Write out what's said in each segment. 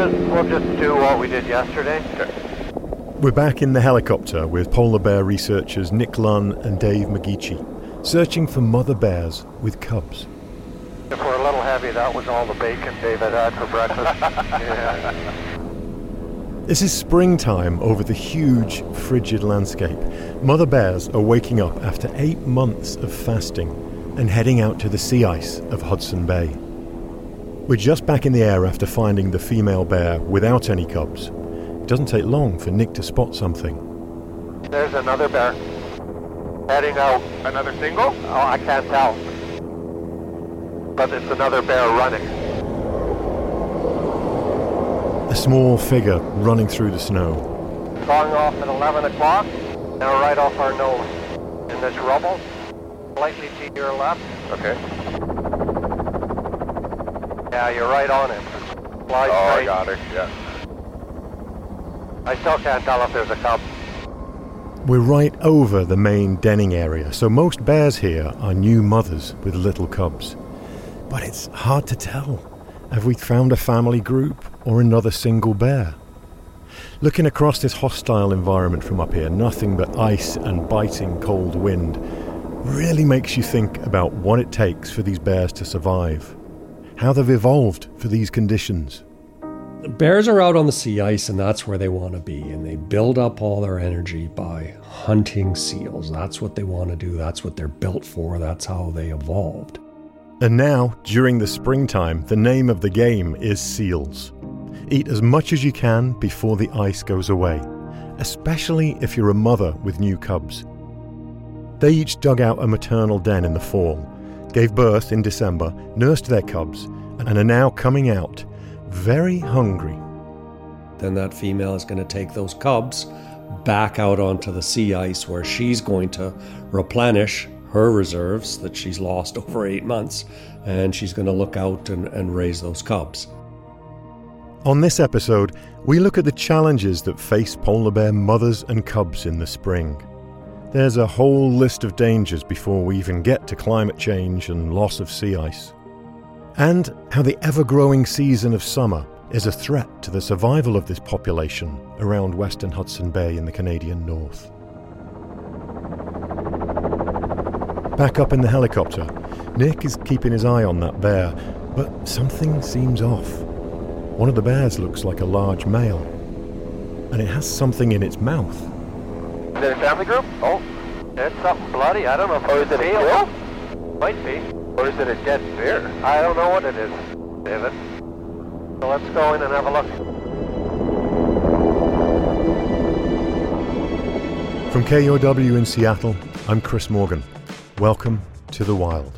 just we'll just do what we did yesterday. We're back in the helicopter with polar bear researchers Nick Lunn and Dave McGeachy, searching for mother bears with cubs. If we're a little heavy, that was all the bacon David had for breakfast. yeah. This is springtime over the huge, frigid landscape. Mother bears are waking up after eight months of fasting and heading out to the sea ice of Hudson Bay. We're just back in the air after finding the female bear without any cubs. It doesn't take long for Nick to spot something. There's another bear heading out. Another single? Oh, I can't tell. But it's another bear running. A small figure running through the snow. Going off at 11 o'clock. Now right off our nose. In this rubble. Slightly to your left. Okay. Yeah, you're right on it. Fly Oh, I got her. Yeah. I still can't tell if there's a cub. We're right over the main denning area, so most bears here are new mothers with little cubs. But it's hard to tell. Have we found a family group or another single bear? Looking across this hostile environment from up here, nothing but ice and biting cold wind really makes you think about what it takes for these bears to survive, how they've evolved for these conditions. Bears are out on the sea ice, and that's where they want to be. And they build up all their energy by hunting seals. That's what they want to do. That's what they're built for. That's how they evolved. And now, during the springtime, the name of the game is seals. Eat as much as you can before the ice goes away, especially if you're a mother with new cubs. They each dug out a maternal den in the fall, gave birth in December, nursed their cubs, and are now coming out very hungry. Then that female is going to take those cubs back out onto the sea ice where she's going to replenish her reserves that she's lost over eight months. And she's going to look out and, and raise those cubs. On this episode, we look at the challenges that face polar bear mothers and cubs in the spring. There's a whole list of dangers before we even get to climate change and loss of sea ice. And how the ever growing season of summer is a threat to the survival of this population around Western Hudson Bay in the Canadian North. Back up in the helicopter, Nick is keeping his eye on that bear, but something seems off. One of the bears looks like a large male, and it has something in its mouth. Is it a family group? Oh. that's something bloody. I don't know if Oh, is it a seal. kill? Might be. Or is it a dead bear? I don't know what it is, David. So let's go in and have a look. From KUOW in Seattle, I'm Chris Morgan. Welcome to the wild.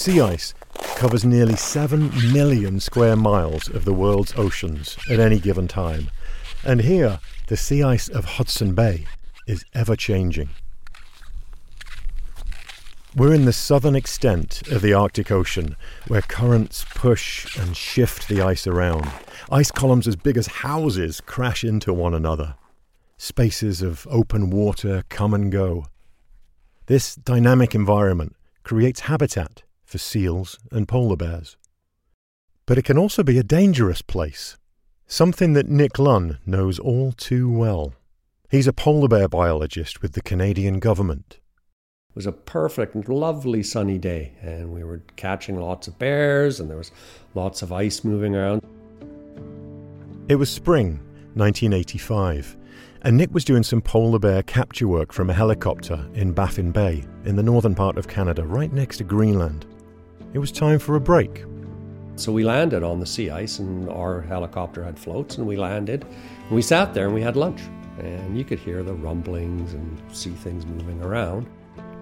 Sea ice covers nearly 7 million square miles of the world's oceans at any given time. And here, the sea ice of Hudson Bay is ever changing. We're in the southern extent of the Arctic Ocean, where currents push and shift the ice around. Ice columns as big as houses crash into one another. Spaces of open water come and go. This dynamic environment creates habitat for seals and polar bears. But it can also be a dangerous place, something that Nick Lunn knows all too well. He's a polar bear biologist with the Canadian government. It was a perfect, lovely sunny day, and we were catching lots of bears, and there was lots of ice moving around. It was spring 1985, and Nick was doing some polar bear capture work from a helicopter in Baffin Bay, in the northern part of Canada, right next to Greenland. It was time for a break. So we landed on the sea ice, and our helicopter had floats, and we landed. And we sat there and we had lunch, and you could hear the rumblings and see things moving around.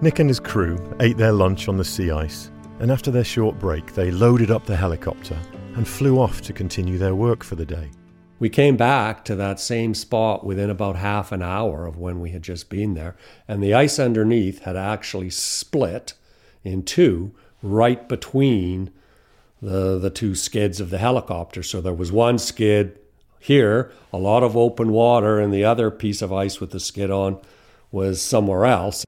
Nick and his crew ate their lunch on the sea ice, and after their short break, they loaded up the helicopter and flew off to continue their work for the day. We came back to that same spot within about half an hour of when we had just been there, and the ice underneath had actually split in two right between the, the two skids of the helicopter. So there was one skid here, a lot of open water, and the other piece of ice with the skid on was somewhere else.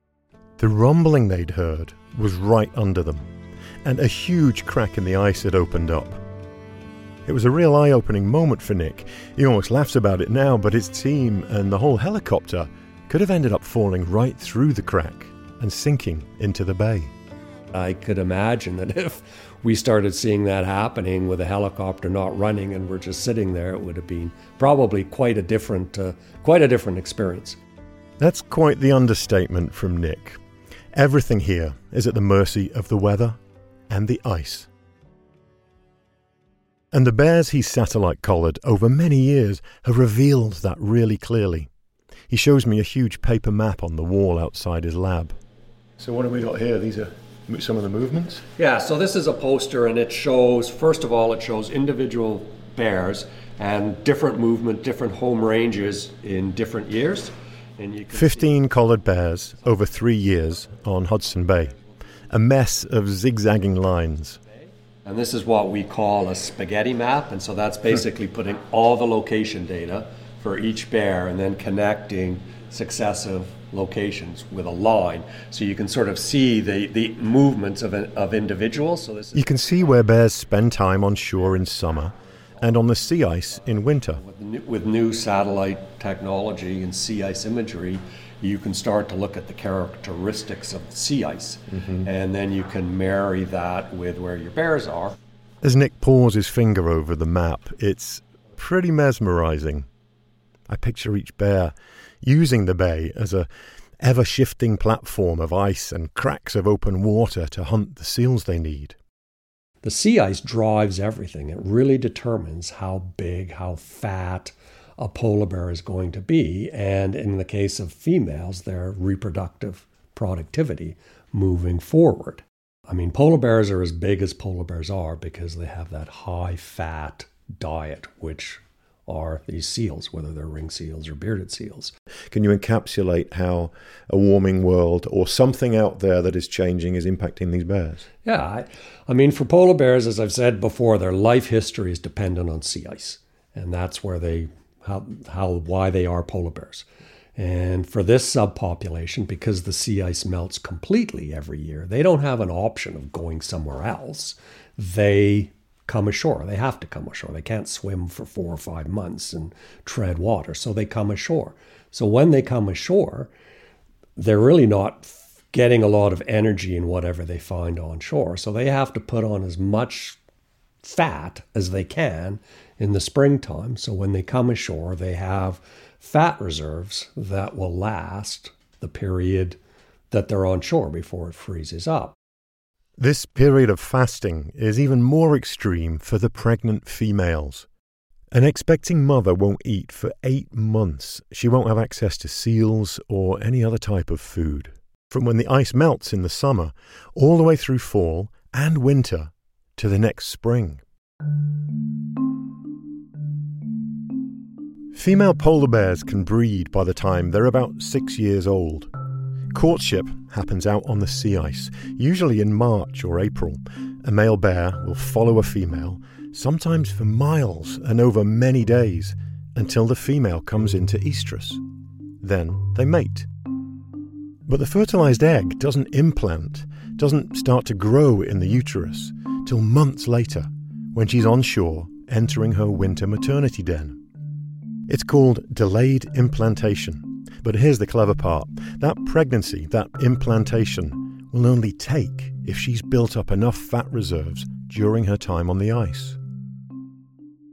The rumbling they'd heard was right under them, and a huge crack in the ice had opened up. It was a real eye opening moment for Nick. He almost laughs about it now, but his team and the whole helicopter could have ended up falling right through the crack and sinking into the bay. I could imagine that if we started seeing that happening with a helicopter not running and we're just sitting there, it would have been probably quite a different, uh, quite a different experience. That's quite the understatement from Nick. Everything here is at the mercy of the weather and the ice. And the bears he satellite collared over many years have revealed that really clearly. He shows me a huge paper map on the wall outside his lab. So, what have we got here? These are some of the movements? Yeah, so this is a poster and it shows, first of all, it shows individual bears and different movement, different home ranges in different years. And you 15 see- collared bears over three years on Hudson Bay. A mess of zigzagging lines. And this is what we call a spaghetti map. And so that's basically hmm. putting all the location data for each bear and then connecting successive locations with a line so you can sort of see the, the movements of, of individuals. So this you can see where bears spend time on shore in summer and on the sea ice in winter. With new, with new satellite technology and sea ice imagery, you can start to look at the characteristics of the sea ice, mm-hmm. and then you can marry that with where your bears are. As Nick paws his finger over the map, it's pretty mesmerizing. I picture each bear using the bay as a ever shifting platform of ice and cracks of open water to hunt the seals they need. The sea ice drives everything. It really determines how big, how fat a polar bear is going to be, and in the case of females, their reproductive productivity moving forward. I mean, polar bears are as big as polar bears are because they have that high fat diet, which are these seals, whether they're ring seals or bearded seals. Can you encapsulate how a warming world or something out there that is changing is impacting these bears? Yeah, I, I mean, for polar bears, as I've said before, their life history is dependent on sea ice, and that's where they how how why they are polar bears. And for this subpopulation, because the sea ice melts completely every year, they don't have an option of going somewhere else. They come ashore. They have to come ashore. They can't swim for four or five months and tread water. So they come ashore. So when they come ashore, they're really not getting a lot of energy in whatever they find on shore. So they have to put on as much fat as they can in the springtime. So when they come ashore, they have fat reserves that will last the period that they're on shore before it freezes up. This period of fasting is even more extreme for the pregnant females. An expecting mother won't eat for eight months. She won't have access to seals or any other type of food. From when the ice melts in the summer, all the way through fall and winter to the next spring. Female polar bears can breed by the time they're about six years old. Courtship happens out on the sea ice, usually in March or April. A male bear will follow a female, sometimes for miles and over many days, until the female comes into estrus. Then they mate. But the fertilized egg doesn't implant, doesn't start to grow in the uterus, till months later, when she's on shore entering her winter maternity den. It's called delayed implantation but here's the clever part that pregnancy, that implantation, will only take if she's built up enough fat reserves during her time on the ice.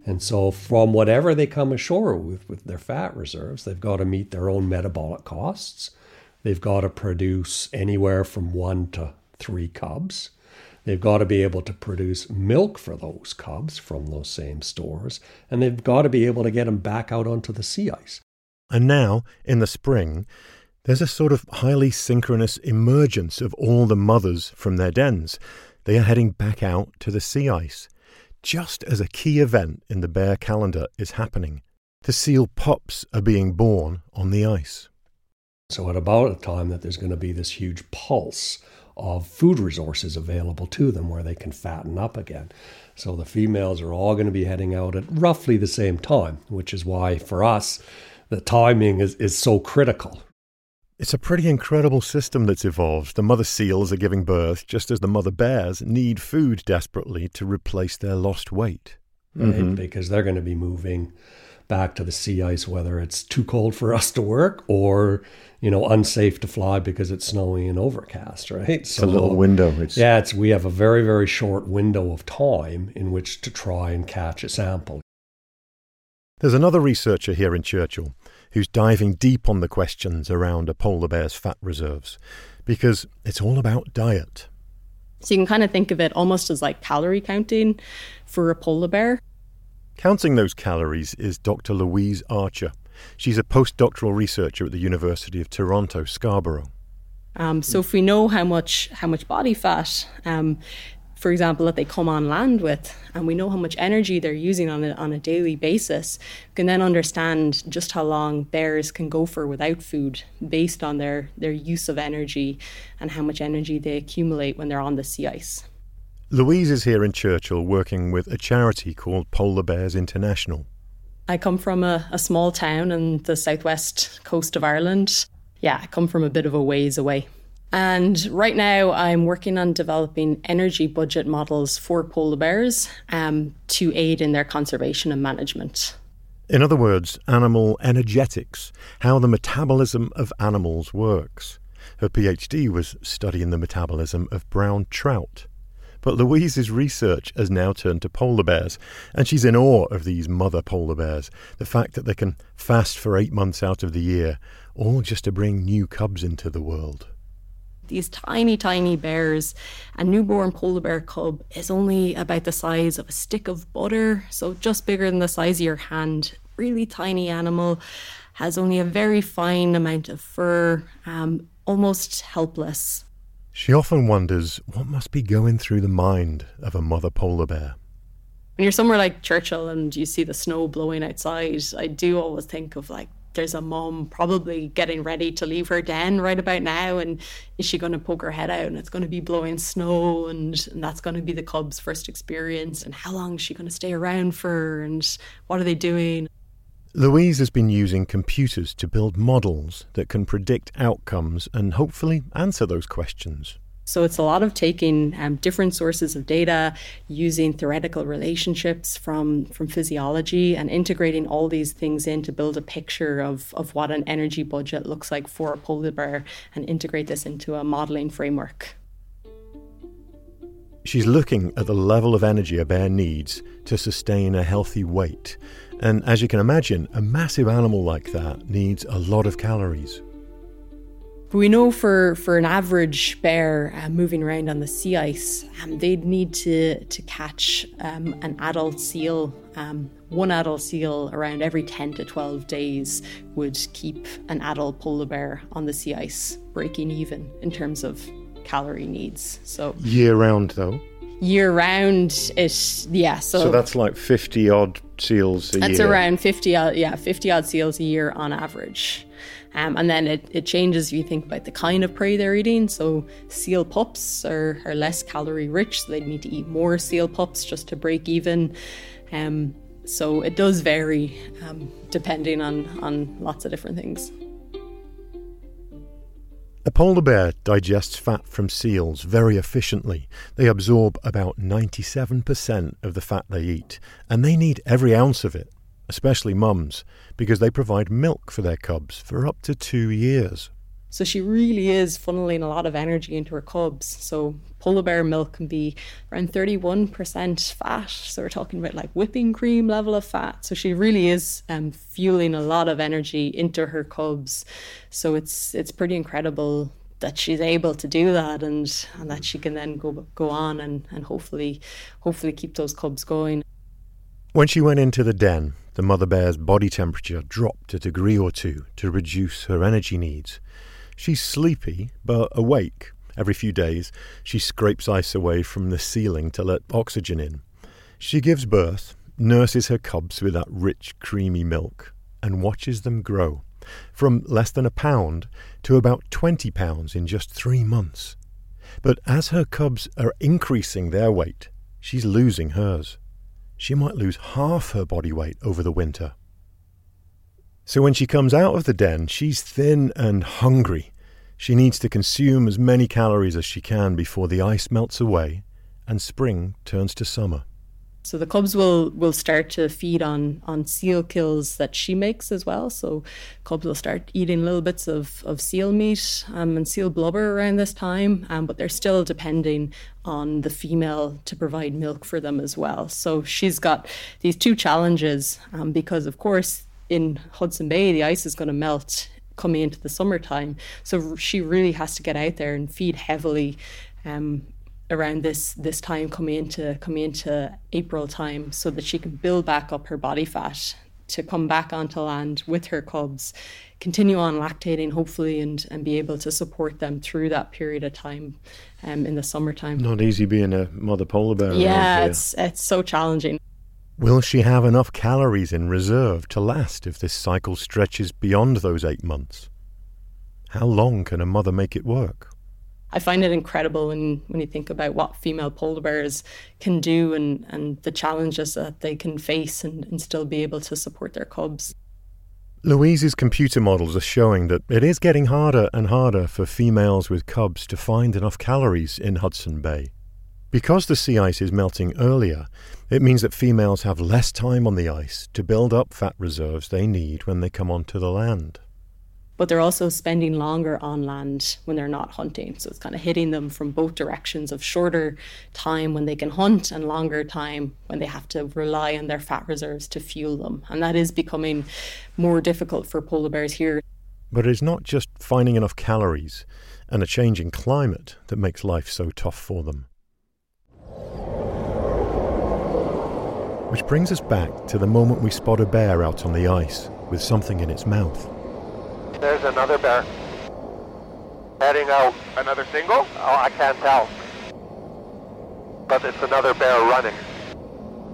And so, from whatever they come ashore with, with their fat reserves, they've got to meet their own metabolic costs. They've got to produce anywhere from one to three cubs. They've got to be able to produce milk for those cubs from those same stores. And they've got to be able to get them back out onto the sea ice. And now, in the spring, there's a sort of highly synchronous emergence of all the mothers from their dens. They are heading back out to the sea ice, just as a key event in the bear calendar is happening. The seal pups are being born on the ice. So, at about a time that there's going to be this huge pulse of food resources available to them where they can fatten up again. So, the females are all going to be heading out at roughly the same time, which is why for us, the timing is, is so critical. It's a pretty incredible system that's evolved. The mother seals are giving birth just as the mother bears need food desperately to replace their lost weight. Right? Mm-hmm. Because they're going to be moving back to the sea ice, whether it's too cold for us to work or, you know, unsafe to fly because it's snowy and overcast, right? It's so, a little window. It's... Yeah, it's, we have a very, very short window of time in which to try and catch a sample. There's another researcher here in Churchill who's diving deep on the questions around a polar bear's fat reserves because it's all about diet. So you can kind of think of it almost as like calorie counting for a polar bear. Counting those calories is Dr. Louise Archer. She's a postdoctoral researcher at the University of Toronto, Scarborough. Um, so if we know how much how much body fat um, for example, that they come on land with, and we know how much energy they're using on a, on a daily basis, we can then understand just how long bears can go for without food based on their, their use of energy and how much energy they accumulate when they're on the sea ice. Louise is here in Churchill working with a charity called Polar Bears International. I come from a, a small town on the southwest coast of Ireland. Yeah, I come from a bit of a ways away. And right now, I'm working on developing energy budget models for polar bears um, to aid in their conservation and management. In other words, animal energetics, how the metabolism of animals works. Her PhD was studying the metabolism of brown trout. But Louise's research has now turned to polar bears, and she's in awe of these mother polar bears. The fact that they can fast for eight months out of the year, all just to bring new cubs into the world these tiny, tiny bears. A newborn polar bear cub is only about the size of a stick of butter, so just bigger than the size of your hand. Really tiny animal, has only a very fine amount of fur, um, almost helpless. She often wonders what must be going through the mind of a mother polar bear. When you're somewhere like Churchill and you see the snow blowing outside, I do always think of like there's a mom probably getting ready to leave her den right about now and is she going to poke her head out and it's going to be blowing snow and, and that's going to be the cub's first experience and how long is she going to stay around for and what are they doing Louise has been using computers to build models that can predict outcomes and hopefully answer those questions. So it's a lot of taking um, different sources of data, using theoretical relationships from, from physiology, and integrating all these things in to build a picture of, of what an energy budget looks like for a polar bear and integrate this into a modeling framework. She's looking at the level of energy a bear needs to sustain a healthy weight. And as you can imagine, a massive animal like that needs a lot of calories. But we know for, for an average bear uh, moving around on the sea ice, um, they'd need to, to catch um, an adult seal. Um, one adult seal around every 10 to 12 days would keep an adult polar bear on the sea ice breaking even in terms of calorie needs. So year round though. Year round, it yeah. So, so that's like fifty odd seals a that's year. That's around fifty odd, yeah, fifty odd seals a year on average. Um, and then it, it changes if you think about the kind of prey they're eating. So seal pups are, are less calorie rich, so they need to eat more seal pups just to break even. Um, so it does vary um, depending on, on lots of different things. A polar bear digests fat from seals very efficiently. They absorb about 97% of the fat they eat, and they need every ounce of it especially mums, because they provide milk for their cubs for up to two years. So she really is funneling a lot of energy into her cubs. So polar bear milk can be around 31% fat. So we're talking about like whipping cream level of fat. So she really is um, fueling a lot of energy into her cubs. So it's it's pretty incredible that she's able to do that and, and that she can then go go on and, and hopefully hopefully keep those cubs going. When she went into the den, the mother bear's body temperature dropped a degree or two to reduce her energy needs. She's sleepy, but awake. Every few days, she scrapes ice away from the ceiling to let oxygen in. She gives birth, nurses her cubs with that rich, creamy milk, and watches them grow from less than a pound to about 20 pounds in just three months. But as her cubs are increasing their weight, she's losing hers. She might lose half her body weight over the winter. So when she comes out of the den, she's thin and hungry. She needs to consume as many calories as she can before the ice melts away and spring turns to summer. So the cubs will will start to feed on on seal kills that she makes as well. So cubs will start eating little bits of, of seal meat um, and seal blubber around this time, um, but they're still depending on the female to provide milk for them as well. So she's got these two challenges um, because, of course, in Hudson Bay the ice is going to melt coming into the summertime. So she really has to get out there and feed heavily um, around this this time coming into coming into April time so that she can build back up her body fat to come back onto land with her cubs, continue on lactating hopefully and and be able to support them through that period of time um, in the summertime. Not easy being a mother polar bear. Yeah, it's it's so challenging. Will she have enough calories in reserve to last if this cycle stretches beyond those eight months? How long can a mother make it work? I find it incredible when, when you think about what female polar bears can do and, and the challenges that they can face and, and still be able to support their cubs. Louise's computer models are showing that it is getting harder and harder for females with cubs to find enough calories in Hudson Bay. Because the sea ice is melting earlier, it means that females have less time on the ice to build up fat reserves they need when they come onto the land but they're also spending longer on land when they're not hunting. So it's kind of hitting them from both directions of shorter time when they can hunt and longer time when they have to rely on their fat reserves to fuel them. And that is becoming more difficult for polar bears here. But it's not just finding enough calories and a changing climate that makes life so tough for them. Which brings us back to the moment we spot a bear out on the ice with something in its mouth. There's another bear. Heading out. Another single? Oh, I can't tell. But it's another bear running.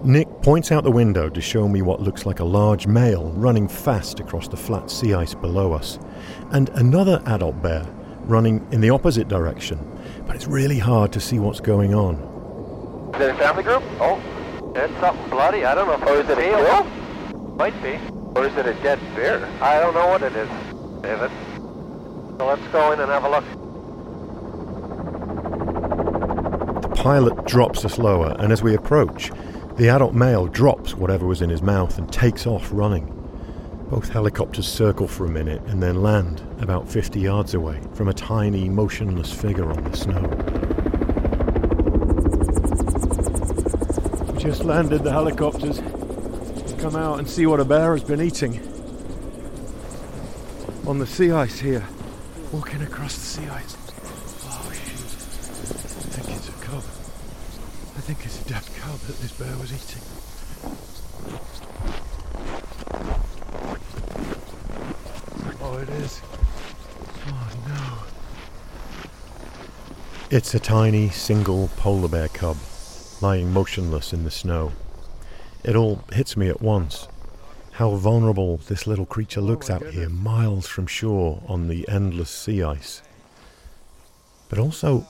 Nick points out the window to show me what looks like a large male running fast across the flat sea ice below us, and another adult bear running in the opposite direction. But it's really hard to see what's going on. Is it a family group? Oh, it's something bloody. I don't know if Or is it a seal. kill? Might be. Or is it a dead bear? I don't know what it is, David. So let's go in and have a look. The pilot drops us lower, and as we approach, the adult male drops whatever was in his mouth and takes off running. Both helicopters circle for a minute and then land about 50 yards away from a tiny, motionless figure on the snow. We just landed the helicopters. Come out and see what a bear has been eating. On the sea ice here. Walking across the sea ice. Oh, shoot. I think it's a cub. I think it's a dead cub that this bear was eating. Oh, it is. Oh, no. It's a tiny, single polar bear cub, lying motionless in the snow. It all hits me at once. How vulnerable this little creature looks oh out here, miles from shore on the endless sea ice. But also,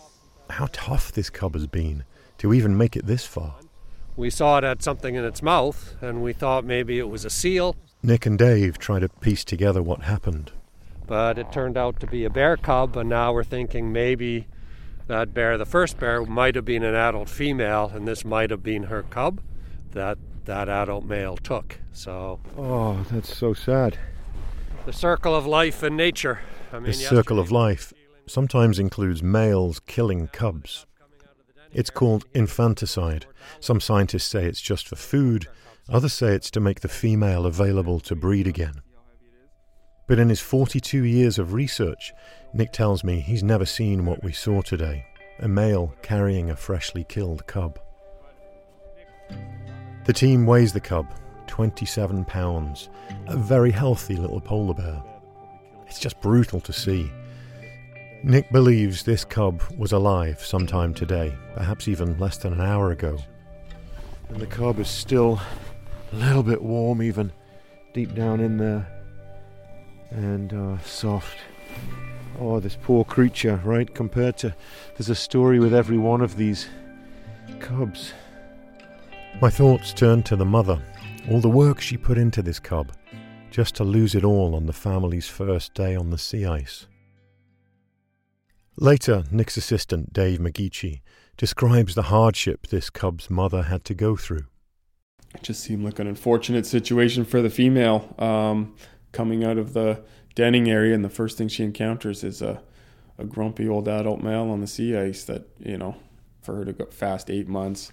how tough this cub has been to even make it this far. We saw it had something in its mouth, and we thought maybe it was a seal, Nick and Dave try to piece together what happened. but it turned out to be a bear cub, and now we're thinking maybe that bear, the first bear, might have been an adult female, and this might have been her cub that that adult male took. So Oh, that's so sad. the circle of life and nature. The circle of life sometimes includes males killing cubs. It's called infanticide. Some scientists say it's just for food, others say it's to make the female available to breed again. But in his 42 years of research, Nick tells me he's never seen what we saw today a male carrying a freshly killed cub. The team weighs the cub, 27 pounds, a very healthy little polar bear. It's just brutal to see. Nick believes this cub was alive sometime today, perhaps even less than an hour ago. And the cub is still a little bit warm, even deep down in there, and uh, soft. Oh, this poor creature, right? Compared to. There's a story with every one of these cubs. My thoughts turn to the mother, all the work she put into this cub, just to lose it all on the family's first day on the sea ice. Later, Nick's assistant, Dave McGeachy, describes the hardship this cub's mother had to go through. It just seemed like an unfortunate situation for the female um, coming out of the denning area, and the first thing she encounters is a, a grumpy old adult male on the sea ice that, you know, for her to go fast eight months,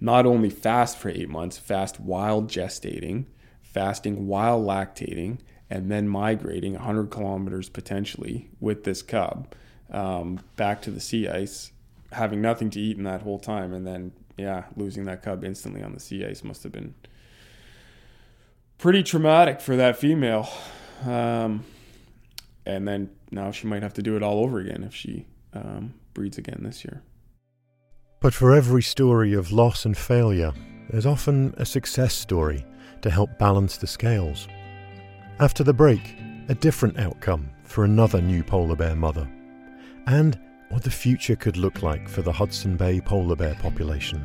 not only fast for eight months, fast while gestating, fasting while lactating, and then migrating 100 kilometers potentially with this cub um, back to the sea ice, having nothing to eat in that whole time, and then yeah, losing that cub instantly on the sea ice must have been pretty traumatic for that female. Um, and then now she might have to do it all over again if she um, breeds again this year. But for every story of loss and failure, there's often a success story to help balance the scales. After the break, a different outcome for another new polar bear mother and what the future could look like for the Hudson Bay polar bear population.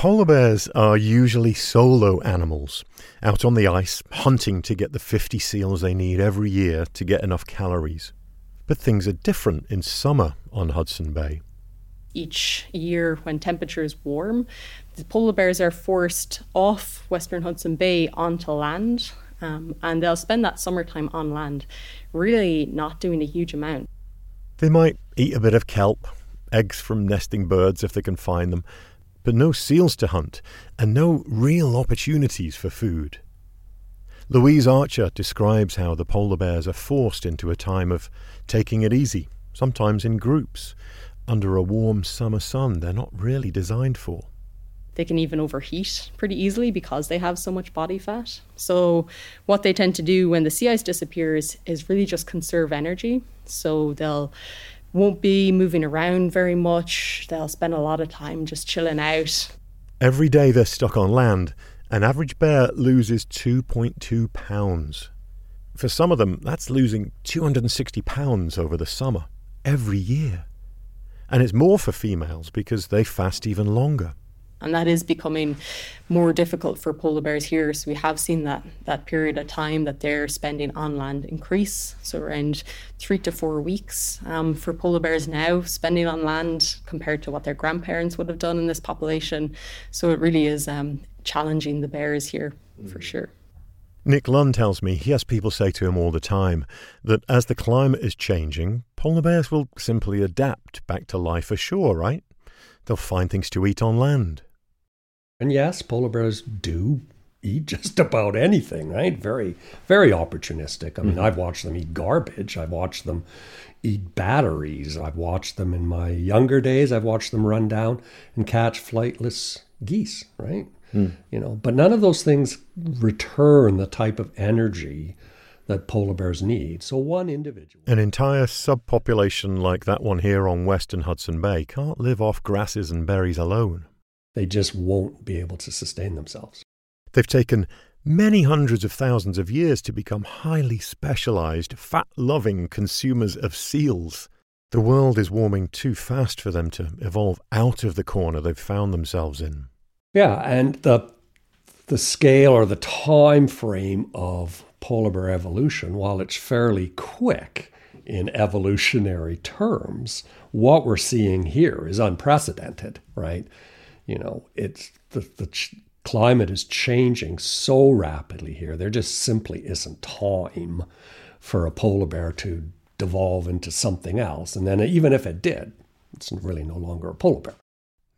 Polar bears are usually solo animals, out on the ice, hunting to get the 50 seals they need every year to get enough calories. But things are different in summer on Hudson Bay. Each year, when temperatures warm, the polar bears are forced off Western Hudson Bay onto land, um, and they'll spend that summertime on land, really not doing a huge amount. They might eat a bit of kelp, eggs from nesting birds if they can find them, but no seals to hunt, and no real opportunities for food. Louise Archer describes how the polar bears are forced into a time of taking it easy, sometimes in groups, under a warm summer sun they're not really designed for. They can even overheat pretty easily because they have so much body fat. So, what they tend to do when the sea ice disappears is really just conserve energy. So, they'll won't be moving around very much. They'll spend a lot of time just chilling out. Every day they're stuck on land, an average bear loses 2.2 pounds. For some of them, that's losing 260 pounds over the summer, every year. And it's more for females because they fast even longer and that is becoming more difficult for polar bears here. So we have seen that that period of time that they're spending on land increase. So around three to four weeks um, for polar bears now spending on land compared to what their grandparents would have done in this population. So it really is um, challenging the bears here for mm. sure. Nick Lunn tells me he has people say to him all the time that as the climate is changing, polar bears will simply adapt back to life ashore, right? They'll find things to eat on land. And yes, polar bears do eat just about anything, right? Very, very opportunistic. I mean, mm-hmm. I've watched them eat garbage. I've watched them eat batteries. I've watched them in my younger days. I've watched them run down and catch flightless geese, right? Mm. You know, but none of those things return the type of energy that polar bears need. So one individual. An entire subpopulation like that one here on Western Hudson Bay can't live off grasses and berries alone. They just won't be able to sustain themselves. They've taken many hundreds of thousands of years to become highly specialized, fat loving consumers of seals. The world is warming too fast for them to evolve out of the corner they've found themselves in. Yeah, and the the scale or the time frame of polar bear evolution, while it's fairly quick in evolutionary terms, what we're seeing here is unprecedented, right? You know, it's the, the ch- climate is changing so rapidly here. There just simply isn't time for a polar bear to devolve into something else. And then even if it did, it's really no longer a polar bear.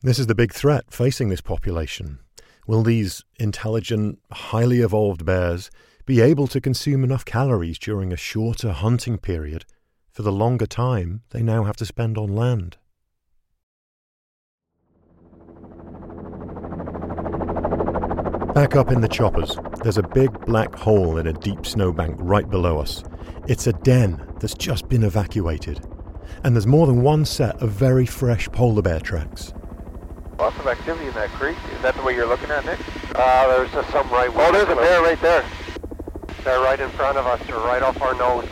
This is the big threat facing this population. Will these intelligent, highly evolved bears be able to consume enough calories during a shorter hunting period for the longer time they now have to spend on land? Back up in the choppers, there's a big black hole in a deep snowbank right below us. It's a den that's just been evacuated. And there's more than one set of very fresh polar bear tracks. Lots of activity in that creek. Is that the way you're looking at, Nick? Uh, there's just some right Oh, there's a bear right there. They're right in front of us. They're right off our nose.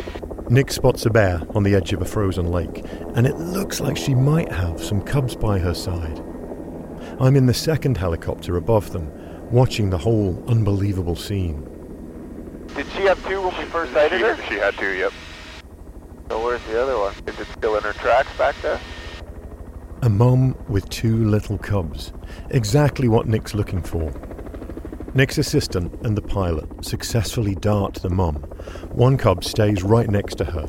Nick spots a bear on the edge of a frozen lake, and it looks like she might have some cubs by her side. I'm in the second helicopter above them, watching the whole unbelievable scene. Did she have two when we first sighted her? She had two, yep. So where's the other one? Is it still in her tracks back there? A mom with two little cubs, exactly what Nick's looking for. Nick's assistant and the pilot successfully dart the mum. One cub stays right next to her,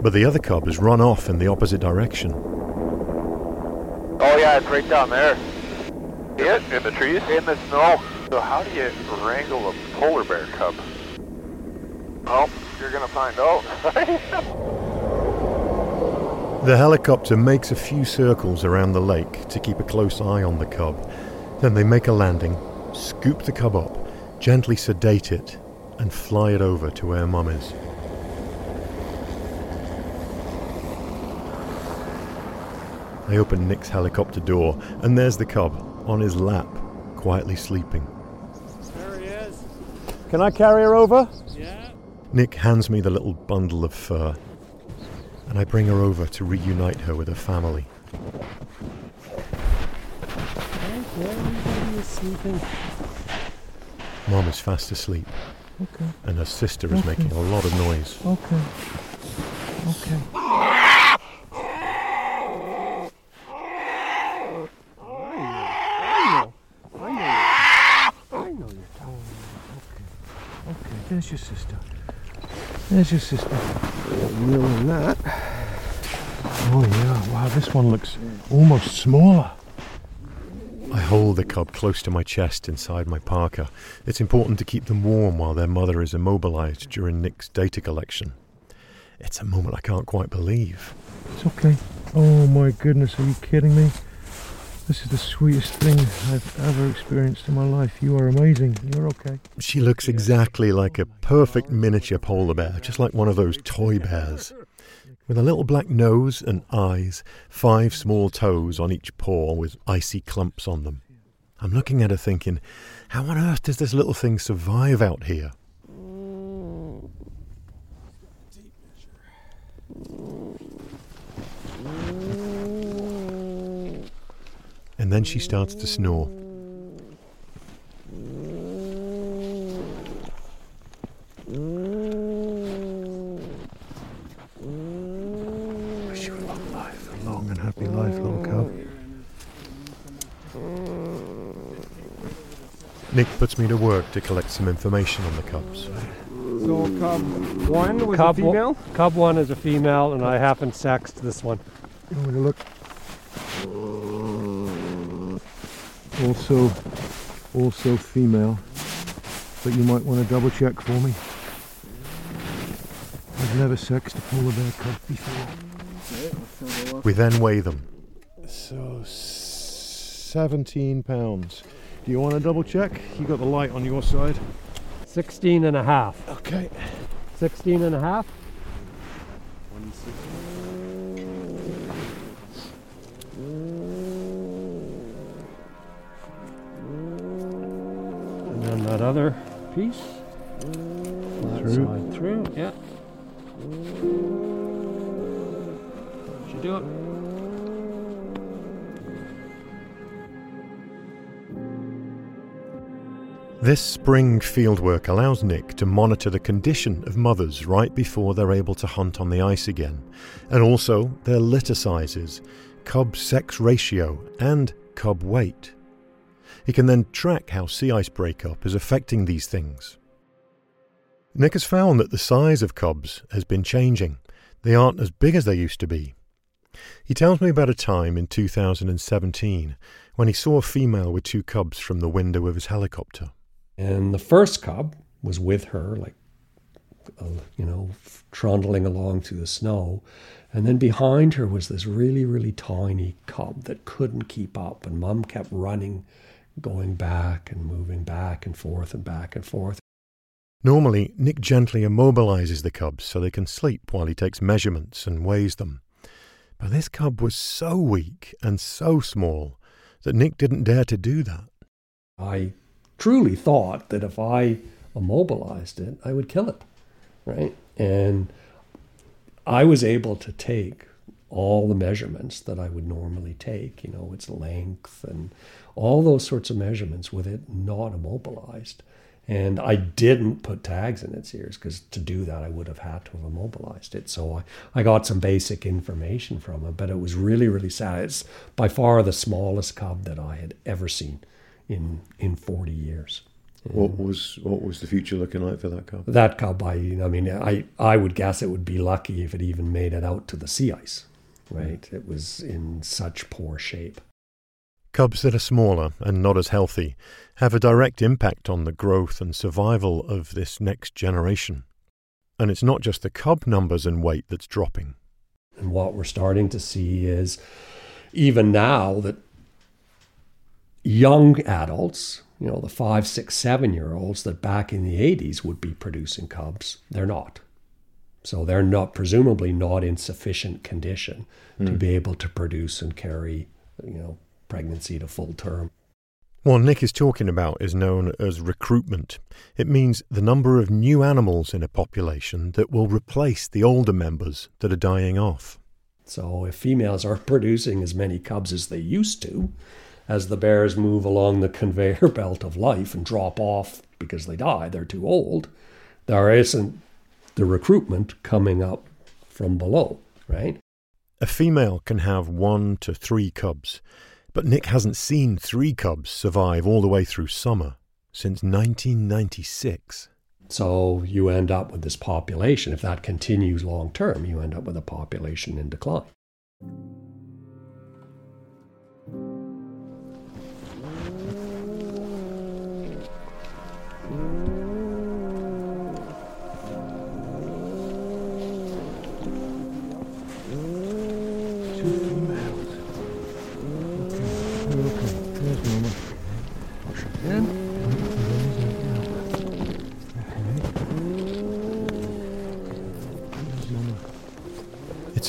but the other cub has run off in the opposite direction. Oh yeah, it's right down there. See it? In the trees? In the snow. So how do you wrangle a polar bear cub? Oh, you're gonna find out. The helicopter makes a few circles around the lake to keep a close eye on the cub. Then they make a landing, scoop the cub up, gently sedate it, and fly it over to where Mum is. I open Nick's helicopter door, and there's the cub on his lap, quietly sleeping. There he is. Can I carry her over? Yeah. Nick hands me the little bundle of fur, and I bring her over to reunite her with her family. Everybody is sleeping. Mom is fast asleep, Okay. and her sister is making a lot of noise. Okay. Okay. Okay, there's your sister. There's your sister. Real in that. Oh yeah, wow, this one looks almost smaller. I hold the cub close to my chest inside my parka. It's important to keep them warm while their mother is immobilized during Nick's data collection. It's a moment I can't quite believe. It's okay. Oh my goodness, are you kidding me? This is the sweetest thing I've ever experienced in my life. You are amazing. You're okay. She looks exactly like a perfect miniature polar bear, just like one of those toy bears. With a little black nose and eyes, five small toes on each paw with icy clumps on them. I'm looking at her thinking, how on earth does this little thing survive out here? And then she starts to snore. Wish you a long life, a long and happy life, little cub. Nick puts me to work to collect some information on the cubs. So cub one was Cub a one- female. Cub one is a female, and I haven't sexed this one. You want me to look? Also, also female. But you might want to double check for me. I've never sexed a polar bear cub before. We then weigh them. So, 17 pounds. Do you want to double check? You got the light on your side. 16 and a half. Okay. 16 and a half. That other piece. That Through. side through, yeah. Should do it. This spring fieldwork allows Nick to monitor the condition of mothers right before they're able to hunt on the ice again, and also their litter sizes, cub sex ratio, and cub weight. He can then track how sea ice breakup is affecting these things. Nick has found that the size of cubs has been changing. They aren't as big as they used to be. He tells me about a time in 2017 when he saw a female with two cubs from the window of his helicopter. And the first cub was with her, like, uh, you know, trundling along through the snow. And then behind her was this really, really tiny cub that couldn't keep up. And mom kept running, going back and moving back and forth and back and forth. Normally, Nick gently immobilizes the cubs so they can sleep while he takes measurements and weighs them. But this cub was so weak and so small that Nick didn't dare to do that. I truly thought that if I immobilized it, I would kill it, right? And I was able to take all the measurements that I would normally take, you know, its length and all those sorts of measurements with it not immobilized. And I didn't put tags in its ears because to do that, I would have had to have immobilized it. So I, I got some basic information from it, but it was really, really sad. It's by far the smallest cub that I had ever seen in in 40 years. What was what was the future looking like for that cub? That cub, I, I mean, I, I would guess it would be lucky if it even made it out to the sea ice, right? It was in such poor shape. Cubs that are smaller and not as healthy have a direct impact on the growth and survival of this next generation. And it's not just the cub numbers and weight that's dropping. And what we're starting to see is even now that young adults, you know, the five, six, seven year olds that back in the 80s would be producing cubs, they're not. So they're not, presumably, not in sufficient condition to be able to produce and carry, you know, pregnancy to full term. What Nick is talking about is known as recruitment. It means the number of new animals in a population that will replace the older members that are dying off. So if females aren't producing as many cubs as they used to, as the bears move along the conveyor belt of life and drop off because they die, they're too old, there isn't the recruitment coming up from below, right? A female can have one to three cubs, but Nick hasn't seen three cubs survive all the way through summer since 1996. So you end up with this population. If that continues long term, you end up with a population in decline.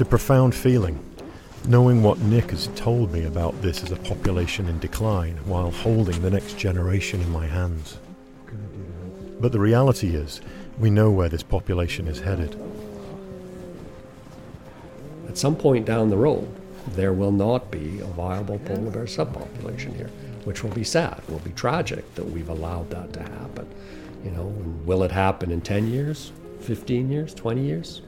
A profound feeling, knowing what Nick has told me about this as a population in decline while holding the next generation in my hands. But the reality is, we know where this population is headed. At some point down the road, there will not be a viable polar bear subpopulation here, which will be sad, will be tragic that we've allowed that to happen. You know, will it happen in 10 years, 15 years, 20 years?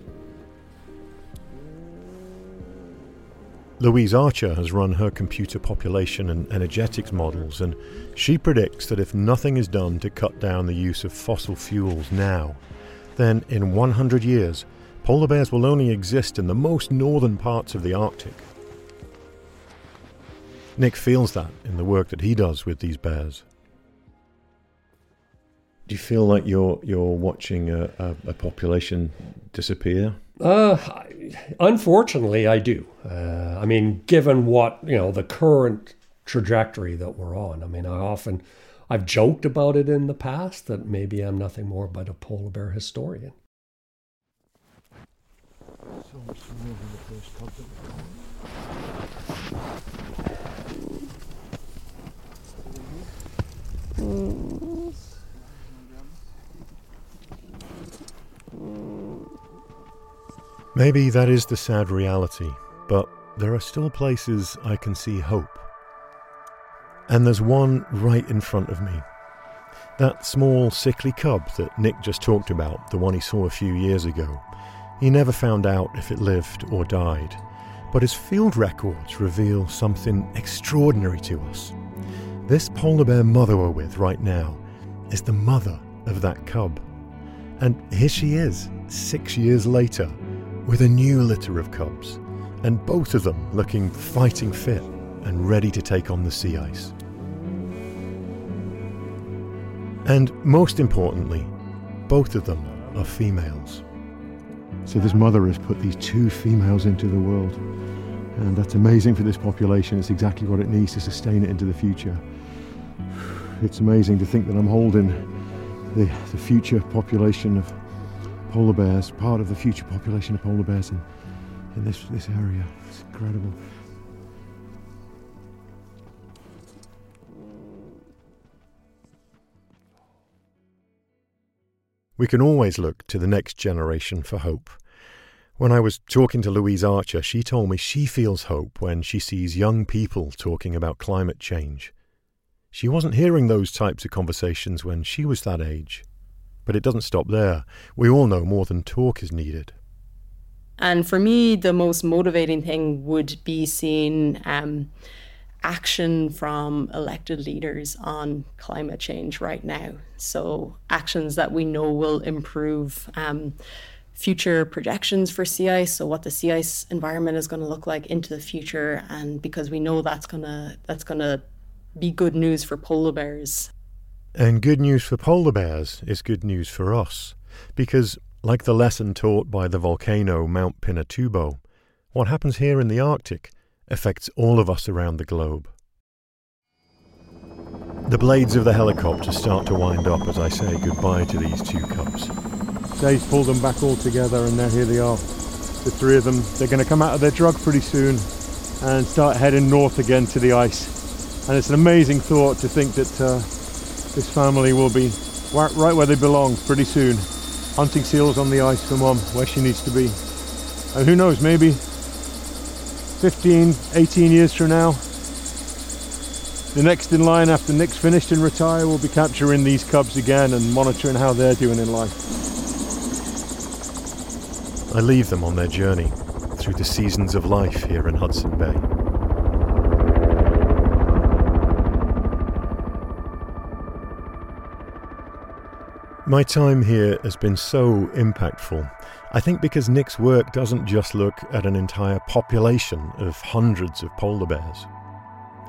Louise Archer has run her computer population and energetics models, and she predicts that if nothing is done to cut down the use of fossil fuels now, then in 100 years, polar bears will only exist in the most northern parts of the Arctic. Nick feels that in the work that he does with these bears. Do you feel like you're you're watching a, a, a population disappear? Uh, unfortunately, I do. Uh, I mean, given what you know, the current trajectory that we're on. I mean, I often, I've joked about it in the past that maybe I'm nothing more but a polar bear historian. smaller Maybe that is the sad reality, but there are still places I can see hope. And there's one right in front of me. That small, sickly cub that Nick just talked about, the one he saw a few years ago. He never found out if it lived or died, but his field records reveal something extraordinary to us. This polar bear mother we're with right now is the mother of that cub. And here she is, six years later, with a new litter of cubs, and both of them looking fighting fit and ready to take on the sea ice. And most importantly, both of them are females. So this mother has put these two females into the world. And that's amazing for this population. It's exactly what it needs to sustain it into the future. It's amazing to think that I'm holding the, the future population of polar bears, part of the future population of polar bears in, in this, this area. It's incredible. We can always look to the next generation for hope. When I was talking to Louise Archer, she told me she feels hope when she sees young people talking about climate change. She wasn't hearing those types of conversations when she was that age. But it doesn't stop there. We all know more than talk is needed. And for me, the most motivating thing would be seeing um, action from elected leaders on climate change right now. So, actions that we know will improve um, future projections for sea ice. So, what the sea ice environment is going to look like into the future, and because we know that's gonna that's gonna be good news for polar bears. And good news for polar bears is good news for us, because, like the lesson taught by the volcano Mount Pinatubo, what happens here in the Arctic affects all of us around the globe. The blades of the helicopter start to wind up as I say goodbye to these two cubs. Dave's pulled them back all together, and now here they are. The three of them, they're going to come out of their drug pretty soon and start heading north again to the ice. And it's an amazing thought to think that uh, this family will be right where they belong pretty soon, hunting seals on the ice for mom, where she needs to be. And who knows, maybe 15, 18 years from now, the next in line after Nick's finished and retire will be capturing these cubs again and monitoring how they're doing in life. I leave them on their journey through the seasons of life here in Hudson Bay. My time here has been so impactful. I think because Nick's work doesn't just look at an entire population of hundreds of polar bears.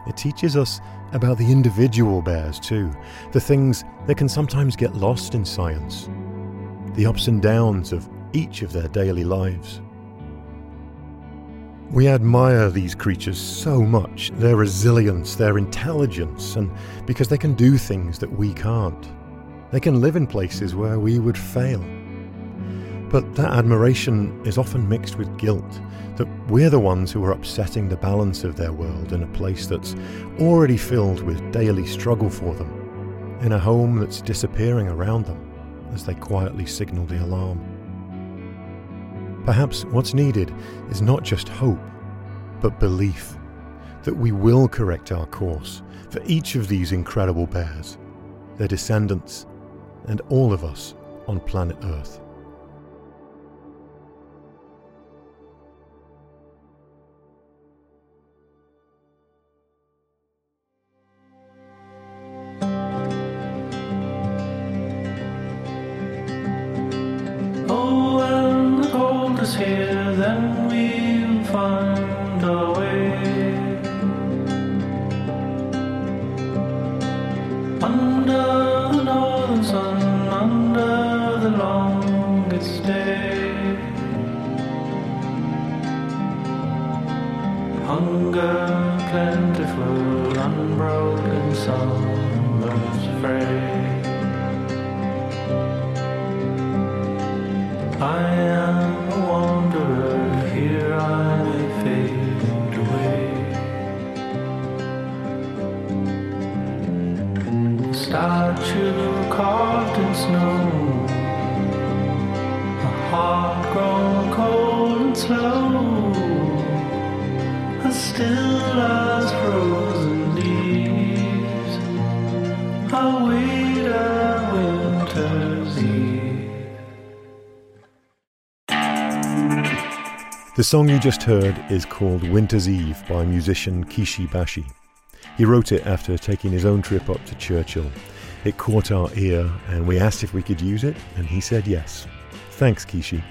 It teaches us about the individual bears too, the things that can sometimes get lost in science, the ups and downs of each of their daily lives. We admire these creatures so much, their resilience, their intelligence, and because they can do things that we can't. They can live in places where we would fail. But that admiration is often mixed with guilt that we're the ones who are upsetting the balance of their world in a place that's already filled with daily struggle for them, in a home that's disappearing around them as they quietly signal the alarm. Perhaps what's needed is not just hope, but belief that we will correct our course for each of these incredible bears, their descendants, and all of us on planet Earth. Oh, when the cold is here, then we'll summers fray. The song you just heard is called Winter's Eve by musician Kishi Bashi. He wrote it after taking his own trip up to Churchill. It caught our ear and we asked if we could use it, and he said yes. Thanks, Kishi.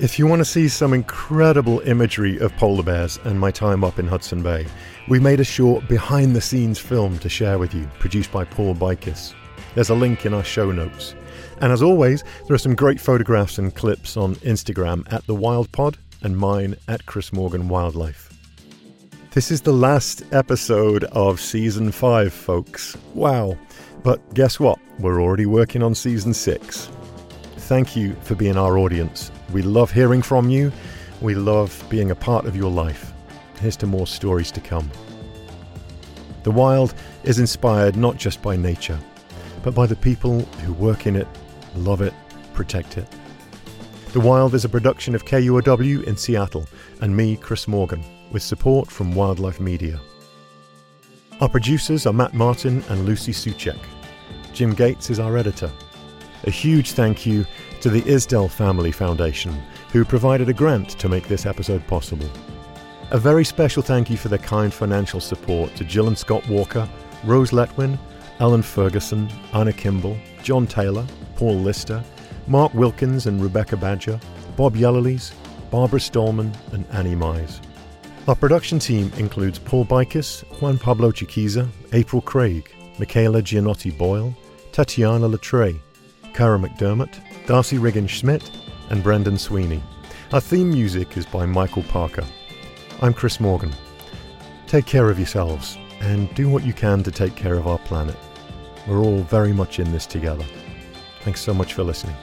If you want to see some incredible imagery of polar bears and my time up in Hudson Bay, we made a short behind the scenes film to share with you, produced by Paul Bikis. There's a link in our show notes. And as always, there are some great photographs and clips on Instagram at The Wild Pod and mine at Chris Morgan Wildlife. This is the last episode of season 5, folks. Wow. But guess what? We're already working on season 6. Thank you for being our audience. We love hearing from you. We love being a part of your life. Here's to more stories to come. The wild is inspired not just by nature, but by the people who work in it, love it, protect it. The Wild is a production of KUOW in Seattle and me, Chris Morgan, with support from Wildlife Media. Our producers are Matt Martin and Lucy Suchek. Jim Gates is our editor. A huge thank you to the Isdell Family Foundation, who provided a grant to make this episode possible. A very special thank you for their kind financial support to Jill and Scott Walker, Rose Letwin, Alan Ferguson, Anna Kimball, John Taylor, Paul Lister, Mark Wilkins and Rebecca Badger, Bob Yellowlees, Barbara Stallman, and Annie Mize. Our production team includes Paul Bikis, Juan Pablo Chiquiza, April Craig, Michaela Gianotti Boyle, Tatiana Latre, Cara McDermott, Darcy Riggin Schmidt, and Brendan Sweeney. Our theme music is by Michael Parker. I'm Chris Morgan. Take care of yourselves and do what you can to take care of our planet. We're all very much in this together. Thanks so much for listening.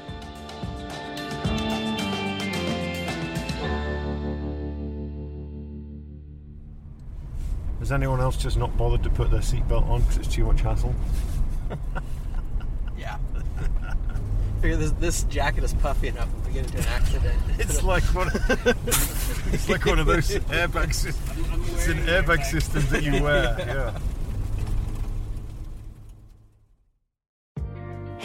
Has anyone else just not bothered to put their seatbelt on because it's too much hassle? Yeah. Figure this, this jacket is puffy enough if we get into an accident. It's like one. Of, it's like one of those airbag systems. It's an airbag system that you wear. Yeah.